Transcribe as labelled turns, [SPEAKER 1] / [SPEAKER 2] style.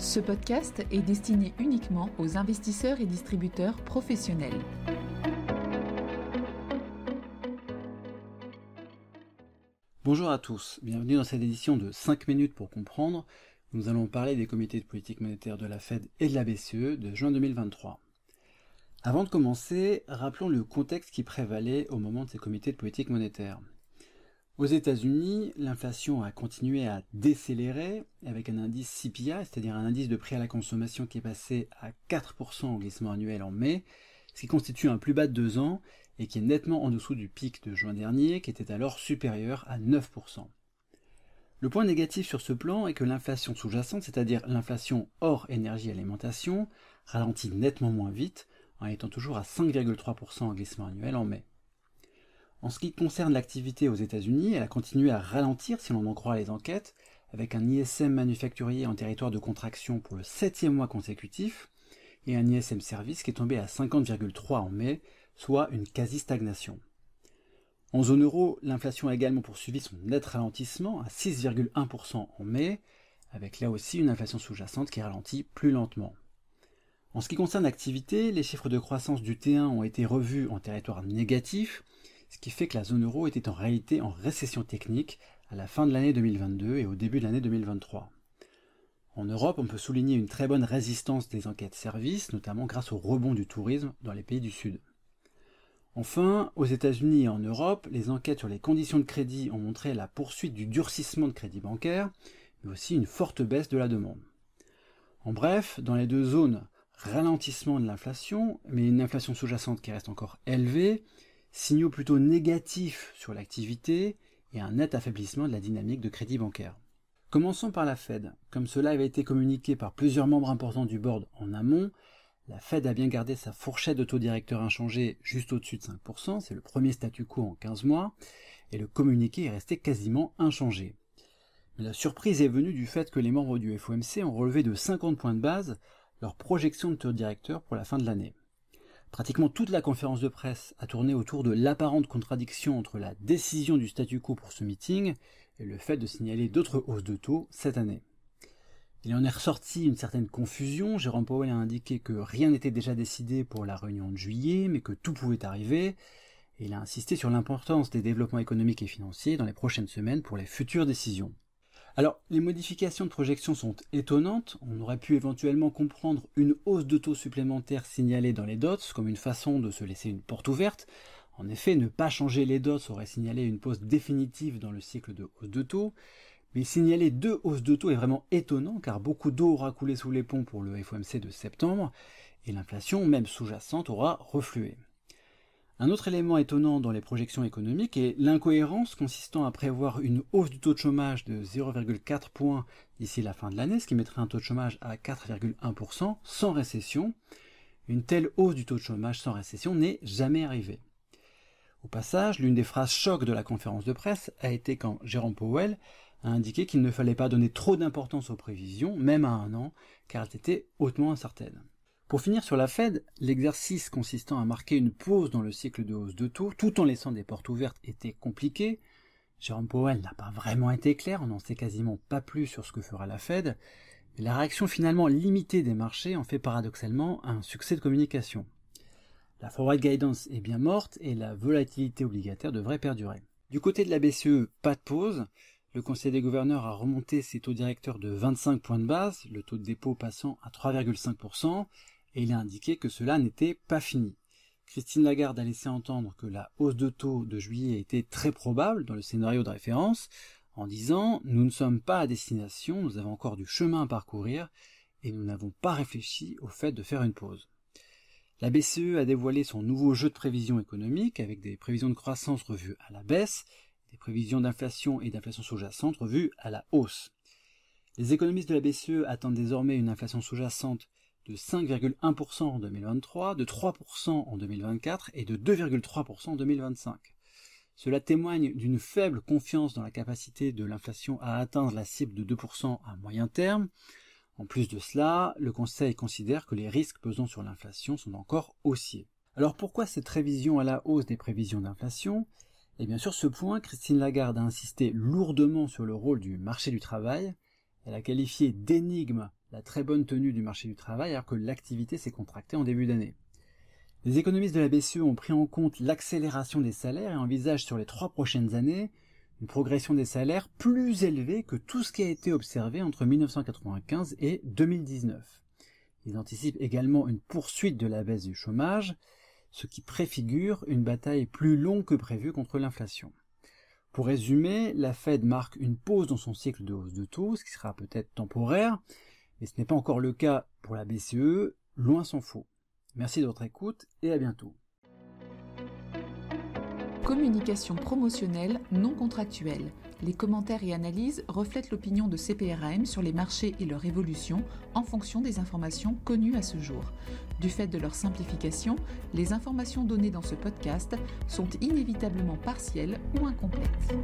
[SPEAKER 1] Ce podcast est destiné uniquement aux investisseurs et distributeurs professionnels.
[SPEAKER 2] Bonjour à tous, bienvenue dans cette édition de 5 minutes pour comprendre. Nous allons parler des comités de politique monétaire de la Fed et de la BCE de juin 2023. Avant de commencer, rappelons le contexte qui prévalait au moment de ces comités de politique monétaire. Aux États-Unis, l'inflation a continué à décélérer avec un indice CPI, c'est-à-dire un indice de prix à la consommation qui est passé à 4% en glissement annuel en mai, ce qui constitue un plus bas de deux ans et qui est nettement en dessous du pic de juin dernier qui était alors supérieur à 9%. Le point négatif sur ce plan est que l'inflation sous-jacente, c'est-à-dire l'inflation hors énergie alimentation, ralentit nettement moins vite en étant toujours à 5,3% en glissement annuel en mai. En ce qui concerne l'activité aux États-Unis, elle a continué à ralentir si l'on en croit les enquêtes, avec un ISM manufacturier en territoire de contraction pour le septième mois consécutif, et un ISM service qui est tombé à 50,3 en mai, soit une quasi-stagnation. En zone euro, l'inflation a également poursuivi son net ralentissement à 6,1% en mai, avec là aussi une inflation sous-jacente qui ralentit plus lentement. En ce qui concerne l'activité, les chiffres de croissance du T1 ont été revus en territoire négatif, ce qui fait que la zone euro était en réalité en récession technique à la fin de l'année 2022 et au début de l'année 2023. En Europe, on peut souligner une très bonne résistance des enquêtes services, notamment grâce au rebond du tourisme dans les pays du Sud. Enfin, aux États-Unis et en Europe, les enquêtes sur les conditions de crédit ont montré la poursuite du durcissement de crédit bancaire, mais aussi une forte baisse de la demande. En bref, dans les deux zones, ralentissement de l'inflation, mais une inflation sous-jacente qui reste encore élevée, signaux plutôt négatifs sur l'activité et un net affaiblissement de la dynamique de crédit bancaire. Commençons par la Fed. Comme cela avait été communiqué par plusieurs membres importants du board en amont, la Fed a bien gardé sa fourchette de taux directeur inchangé juste au-dessus de 5%, c'est le premier statu quo en 15 mois, et le communiqué est resté quasiment inchangé. Mais la surprise est venue du fait que les membres du FOMC ont relevé de 50 points de base leur projection de taux directeur pour la fin de l'année. Pratiquement toute la conférence de presse a tourné autour de l'apparente contradiction entre la décision du statu quo pour ce meeting et le fait de signaler d'autres hausses de taux cette année. Il en est ressorti une certaine confusion. Jérôme Powell a indiqué que rien n'était déjà décidé pour la réunion de juillet, mais que tout pouvait arriver. Il a insisté sur l'importance des développements économiques et financiers dans les prochaines semaines pour les futures décisions. Alors, les modifications de projection sont étonnantes. On aurait pu éventuellement comprendre une hausse de taux supplémentaire signalée dans les dots comme une façon de se laisser une porte ouverte. En effet, ne pas changer les dots aurait signalé une pause définitive dans le cycle de hausse de taux. Mais signaler deux hausses de taux est vraiment étonnant car beaucoup d'eau aura coulé sous les ponts pour le FOMC de septembre et l'inflation, même sous-jacente, aura reflué. Un autre élément étonnant dans les projections économiques est l'incohérence consistant à prévoir une hausse du taux de chômage de 0,4 points d'ici la fin de l'année, ce qui mettrait un taux de chômage à 4,1% sans récession. Une telle hausse du taux de chômage sans récession n'est jamais arrivée. Au passage, l'une des phrases choc de la conférence de presse a été quand Jérôme Powell a indiqué qu'il ne fallait pas donner trop d'importance aux prévisions, même à un an, car elles étaient hautement incertaines. Pour finir sur la Fed, l'exercice consistant à marquer une pause dans le cycle de hausse de taux, tout en laissant des portes ouvertes, était compliqué. Jérôme Powell n'a pas vraiment été clair, on n'en sait quasiment pas plus sur ce que fera la Fed, mais la réaction finalement limitée des marchés en fait paradoxalement un succès de communication. La forward guidance est bien morte et la volatilité obligataire devrait perdurer. Du côté de la BCE, pas de pause. Le Conseil des gouverneurs a remonté ses taux directeurs de 25 points de base, le taux de dépôt passant à 3,5%, et il a indiqué que cela n'était pas fini. Christine Lagarde a laissé entendre que la hausse de taux de juillet était très probable dans le scénario de référence, en disant nous ne sommes pas à destination, nous avons encore du chemin à parcourir, et nous n'avons pas réfléchi au fait de faire une pause. La BCE a dévoilé son nouveau jeu de prévision économique avec des prévisions de croissance revues à la baisse, des prévisions d'inflation et d'inflation sous-jacente revues à la hausse. Les économistes de la BCE attendent désormais une inflation sous-jacente de 5,1% en 2023, de 3% en 2024 et de 2,3% en 2025. Cela témoigne d'une faible confiance dans la capacité de l'inflation à atteindre la cible de 2% à moyen terme. En plus de cela, le Conseil considère que les risques pesant sur l'inflation sont encore haussiers. Alors pourquoi cette révision à la hausse des prévisions d'inflation? Et eh bien sur ce point, Christine Lagarde a insisté lourdement sur le rôle du marché du travail. Elle a qualifié d'énigme la très bonne tenue du marché du travail alors que l'activité s'est contractée en début d'année. Les économistes de la BCE ont pris en compte l'accélération des salaires et envisagent sur les trois prochaines années une progression des salaires plus élevée que tout ce qui a été observé entre 1995 et 2019. Ils anticipent également une poursuite de la baisse du chômage, ce qui préfigure une bataille plus longue que prévue contre l'inflation. Pour résumer, la Fed marque une pause dans son cycle de hausse de taux, ce qui sera peut-être temporaire, mais ce n'est pas encore le cas pour la BCE, loin s'en faut. Merci de votre écoute et à bientôt.
[SPEAKER 1] Communication promotionnelle non contractuelle. Les commentaires et analyses reflètent l'opinion de CPRAM sur les marchés et leur évolution en fonction des informations connues à ce jour. Du fait de leur simplification, les informations données dans ce podcast sont inévitablement partielles ou incomplètes.